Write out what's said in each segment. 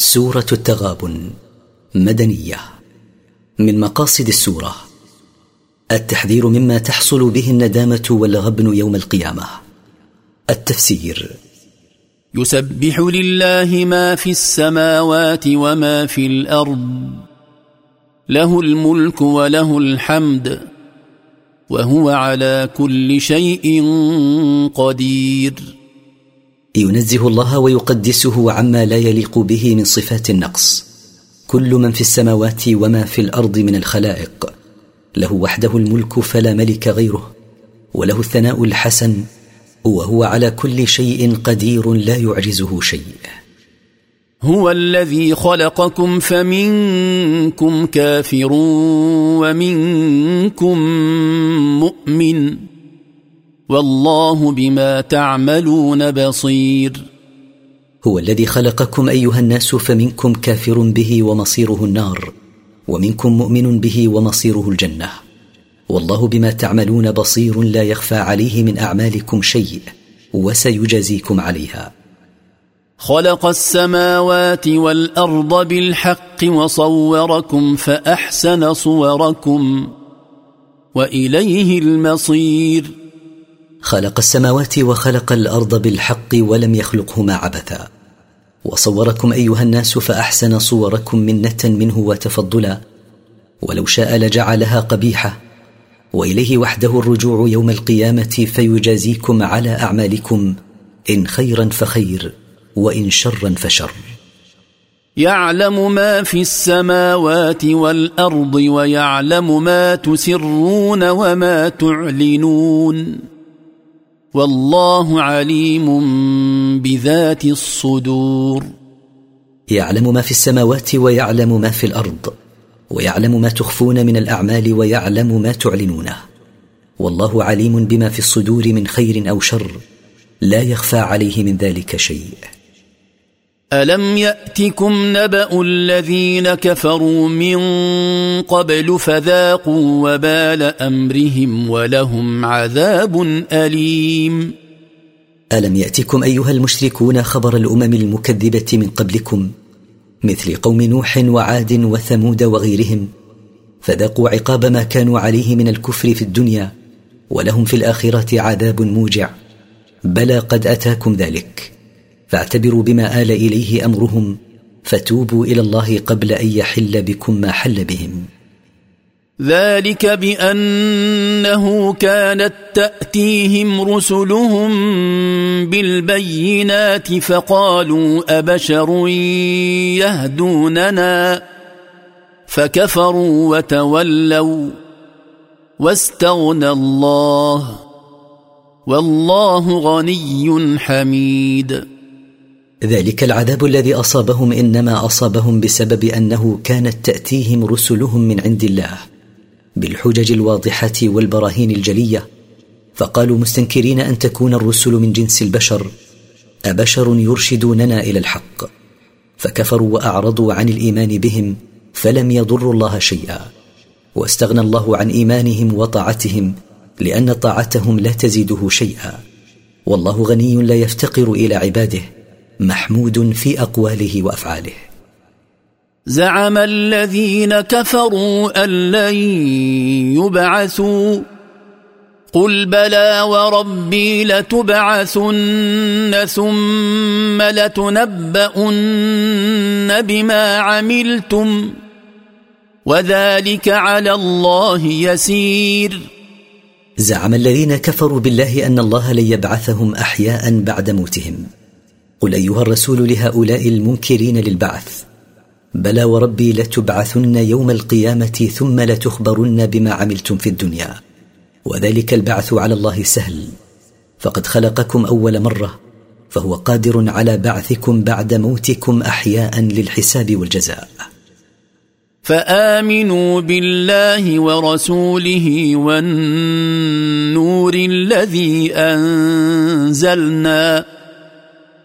سورة التغابن مدنية. من مقاصد السورة التحذير مما تحصل به الندامة والغبن يوم القيامة. التفسير يسبح لله ما في السماوات وما في الأرض له الملك وله الحمد وهو على كل شيء قدير. ينزه الله ويقدسه عما لا يليق به من صفات النقص. كل من في السماوات وما في الأرض من الخلائق له وحده الملك فلا ملك غيره وله الثناء الحسن وهو على كل شيء قدير لا يعجزه شيء. هو الذي خلقكم فمنكم كافر ومنكم مؤمن. والله بما تعملون بصير. هو الذي خلقكم أيها الناس فمنكم كافر به ومصيره النار ومنكم مؤمن به ومصيره الجنة. والله بما تعملون بصير لا يخفى عليه من أعمالكم شيء وسيجازيكم عليها. خلق السماوات والأرض بالحق وصوركم فأحسن صوركم وإليه المصير. خلق السماوات وخلق الأرض بالحق ولم يخلقهما عبثا. وصوركم أيها الناس فأحسن صوركم منة منه وتفضلا. ولو شاء لجعلها قبيحة. وإليه وحده الرجوع يوم القيامة فيجازيكم على أعمالكم. إن خيرا فخير وإن شرا فشر. يعلم ما في السماوات والأرض ويعلم ما تسرون وما تعلنون. والله عليم بذات الصدور. يعلم ما في السماوات ويعلم ما في الأرض ويعلم ما تخفون من الأعمال ويعلم ما تعلنونه. والله عليم بما في الصدور من خير أو شر لا يخفى عليه من ذلك شيء. الم ياتكم نبا الذين كفروا من قبل فذاقوا وبال امرهم ولهم عذاب اليم الم ياتكم ايها المشركون خبر الامم المكذبه من قبلكم؟ مثل قوم نوح وعاد وثمود وغيرهم. فذاقوا عقاب ما كانوا عليه من الكفر في الدنيا ولهم في الاخره عذاب موجع. بلى قد اتاكم ذلك. فاعتبروا ما آل إليه أمرهم فتوبوا إلى الله قبل أن يحل بكم ما حل بهم. ذلك بأنه كانت تأتيهم رسلهم بالبينات فقالوا أبشر يهدوننا؟ فكفروا وتولوا واستغنى الله والله غني حميد. ذلك العذاب الذي أصابهم إنما أصابهم بسبب أنه كانت تأتيهم رسلهم من عند الله بالحجج الواضحة والبراهين الجلية فقالوا مستنكرين أن تكون الرسل من جنس البشر أبشر يرشدوننا إلى الحق فكفروا وأعرضوا عن الإيمان بهم فلم يضروا الله شيئا واستغنى الله عن إيمانهم وطاعتهم لأن طاعتهم لا تزيده شيئا والله غني لا يفتقر إلى عباده. محمود في أقواله وأفعاله. زعم الذين كفروا أن لن يبعثوا. قل بلى وربي لتبعثن ثم لتنبؤن بما عملتم. وذلك على الله يسير. زعم الذين كفروا بالله أن الله لن يبعثهم أحياء بعد موتهم. قل أيها الرسول لهؤلاء المنكرين للبعث بلى وربي لتبعثن يوم القيامة ثم لتخبرن بما عملتم في الدنيا وذلك البعث على الله سهل فقد خلقكم أول مرة فهو قادر على بعثكم بعد موتكم أحياء للحساب والجزاء. فآمنوا بالله ورسوله والنور الذي أنزلنا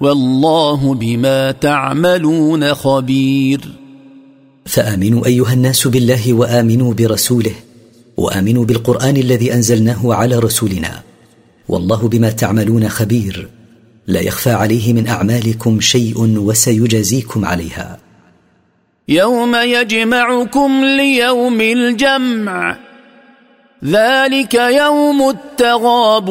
والله بما تعملون خبير. فآمنوا أيها الناس بالله وآمنوا برسوله وآمنوا بالقرآن الذي أنزلناه على رسولنا. والله بما تعملون خبير. لا يخفى عليه من أعمالكم شيء وسيجازيكم عليها. يوم يجمعكم ليوم الجمع. ذلك يوم التغاب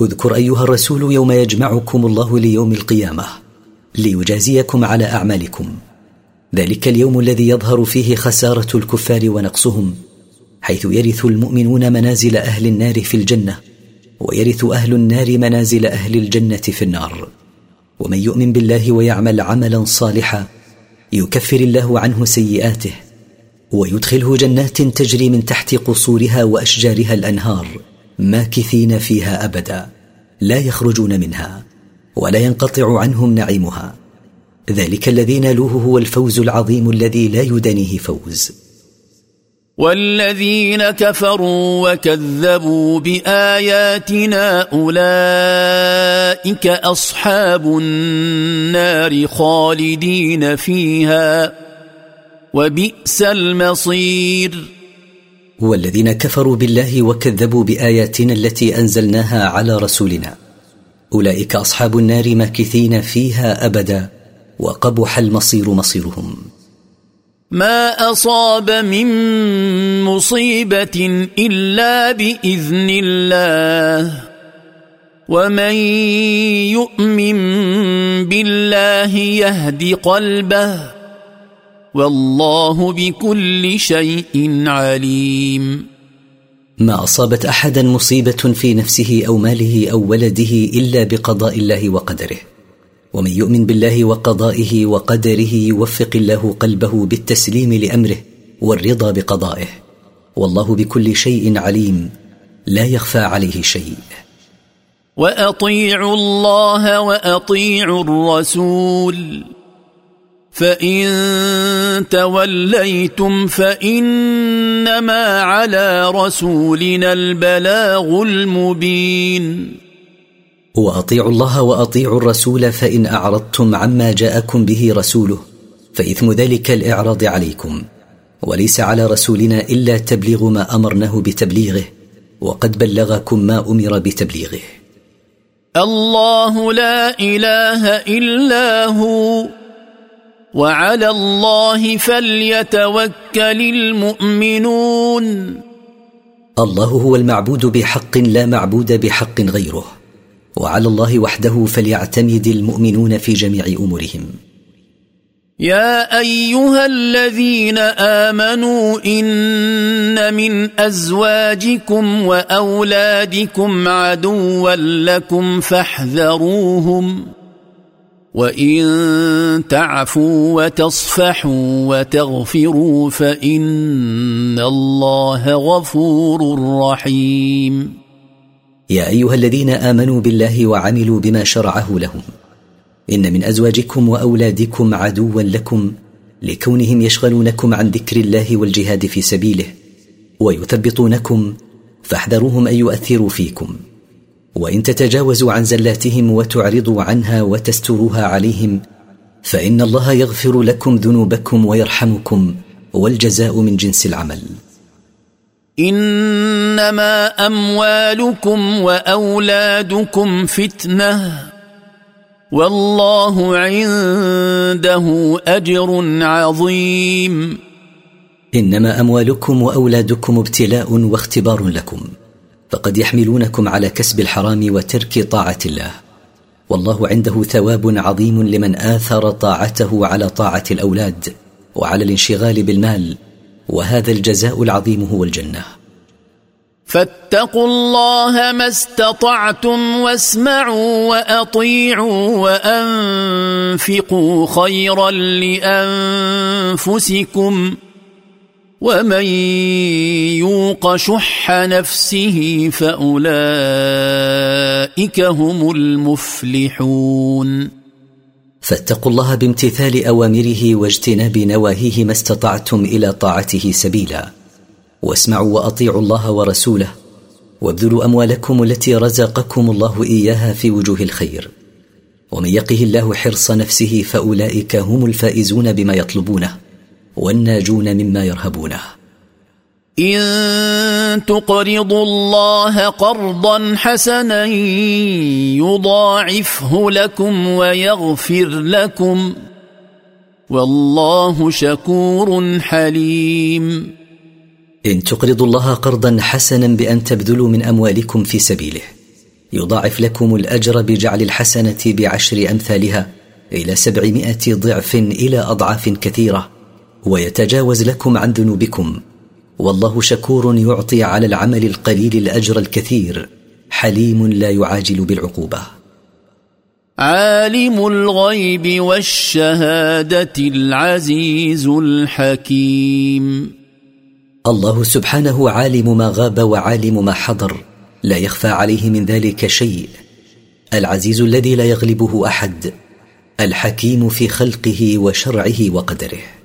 اذكر أيها الرسول يوم يجمعكم الله ليوم القيامة ليجازيكم على أعمالكم. ذلك اليوم الذي يظهر فيه خسارة الكفار ونقصهم حيث يرث المؤمنون منازل أهل النار في الجنة ويرث أهل النار منازل أهل الجنة في النار. ومن يؤمن بالله ويعمل عملا صالحا يكفر الله عنه سيئاته ويدخله جنات تجري من تحت قصورها وأشجارها الأنهار. ماكثين فيها أبدا لا يخرجون منها ولا ينقطع عنهم نعيمها. ذلك الذي نالوه هو الفوز العظيم الذي لا يدنيه فوز. والذين كفروا وكذبوا بآياتنا أولئك أصحاب النار خالدين فيها وبئس المصير. والذين كفروا بالله وكذبوا بآياتنا التي أنزلناها على رسولنا. أولئك أصحاب النار ماكثين فيها أبدا وقبح المصير مصيرهم. ما أصاب من مصيبة إلا بإذن الله. ومن يؤمن بالله يهد قلبه. والله بكل شيء عليم. ما أصابت أحدا مصيبة في نفسه أو ماله أو ولده إلا بقضاء الله وقدره. ومن يؤمن بالله وقضائه وقدره يوفق الله قلبه بالتسليم لأمره والرضا بقضائه. والله بكل شيء عليم. لا يخفى عليه شيء. وأطيعوا الله وأطيعوا الرسول. فان توليتم فانما على رسولنا البلاغ المبين واطيعوا الله وأطيعوا الرسول فإن أعرضتم عما جاءكم به رسوله فإثم ذلك الإعراض عليكم. وليس على رسولنا إلا تبليغ ما أمرناه بتبليغه وقد بلغكم ما أمر بتبليغه. الله لا إله إلا هو. وعلى الله فليتوكل المؤمنون. الله هو المعبود بحق لا معبود بحق غيره وعلى الله وحده فليعتمد المؤمنون في جميع أمورهم. يا أيها الذين آمنوا إن من أزواجكم وأولادكم عدوا لكم فاحذروهم. وان تعفوا وتصفحوا وتغفروا فان الله غفور رحيم. يا ايها الذين امنوا بالله وعملوا بما شرعه لهم. ان من ازواجكم واولادكم عدوا لكم لكونهم يشغلونكم عن ذكر الله والجهاد في سبيله ويثبطونكم فاحذروهم ان يؤثروا فيكم. وإن تتجاوزوا عن زلاتهم وتعرضوا عنها وتستروها عليهم فإن الله يغفر لكم ذنوبكم ويرحمكم والجزاء من جنس العمل. إنما أموالكم وأولادكم فتنة والله عنده أجر عظيم. إنما أموالكم وأولادكم ابتلاء واختبار لكم. فقد يحملونكم على كسب الحرام وترك طاعة الله. والله عنده ثواب عظيم لمن آثر طاعته على طاعة الأولاد وعلى الانشغال بالمال وهذا الجزاء العظيم هو الجنة. فاتقوا الله ما استطعتم واسمعوا وأطيعوا وأنفقوا خيرا لأنفسكم. ومن يوق شح نفسه فأولئك هم المفلحون. فاتقوا الله بامتثال أوامره واجتناب نواهيه ما استطعتم إلى طاعته سبيلا. واسمعوا وأطيعوا الله ورسوله وابذلوا أموالكم التي رزقكم الله إياها في وجوه الخير. ومن يقه الله حرص نفسه فأولئك هم الفائزون بما يطلبونه. والناجون مما يرهبونه. إن تقرضوا الله قرضا حسنا يضاعفه لكم ويغفر لكم. والله شكور حليم. إن تقرضوا الله قرضا حسنا بأن تبذلوا من أموالكم في سبيله. يضاعف لكم الأجر بجعل الحسنة بعشر أمثالها إلى سبعمائة ضعف إلى أضعاف كثيرة. ويتجاوز لكم عن ذنوبكم. والله شكور يعطي على العمل القليل الأجر الكثير. حليم لا يعاجل بالعقوبة. عالم الغيب والشهادة العزيز الحكيم. الله سبحانه عالم ما غاب وعالم ما حضر. لا يخفى عليه من ذلك شيء. العزيز الذي لا يغلبه أحد. الحكيم في خلقه وشرعه وقدره.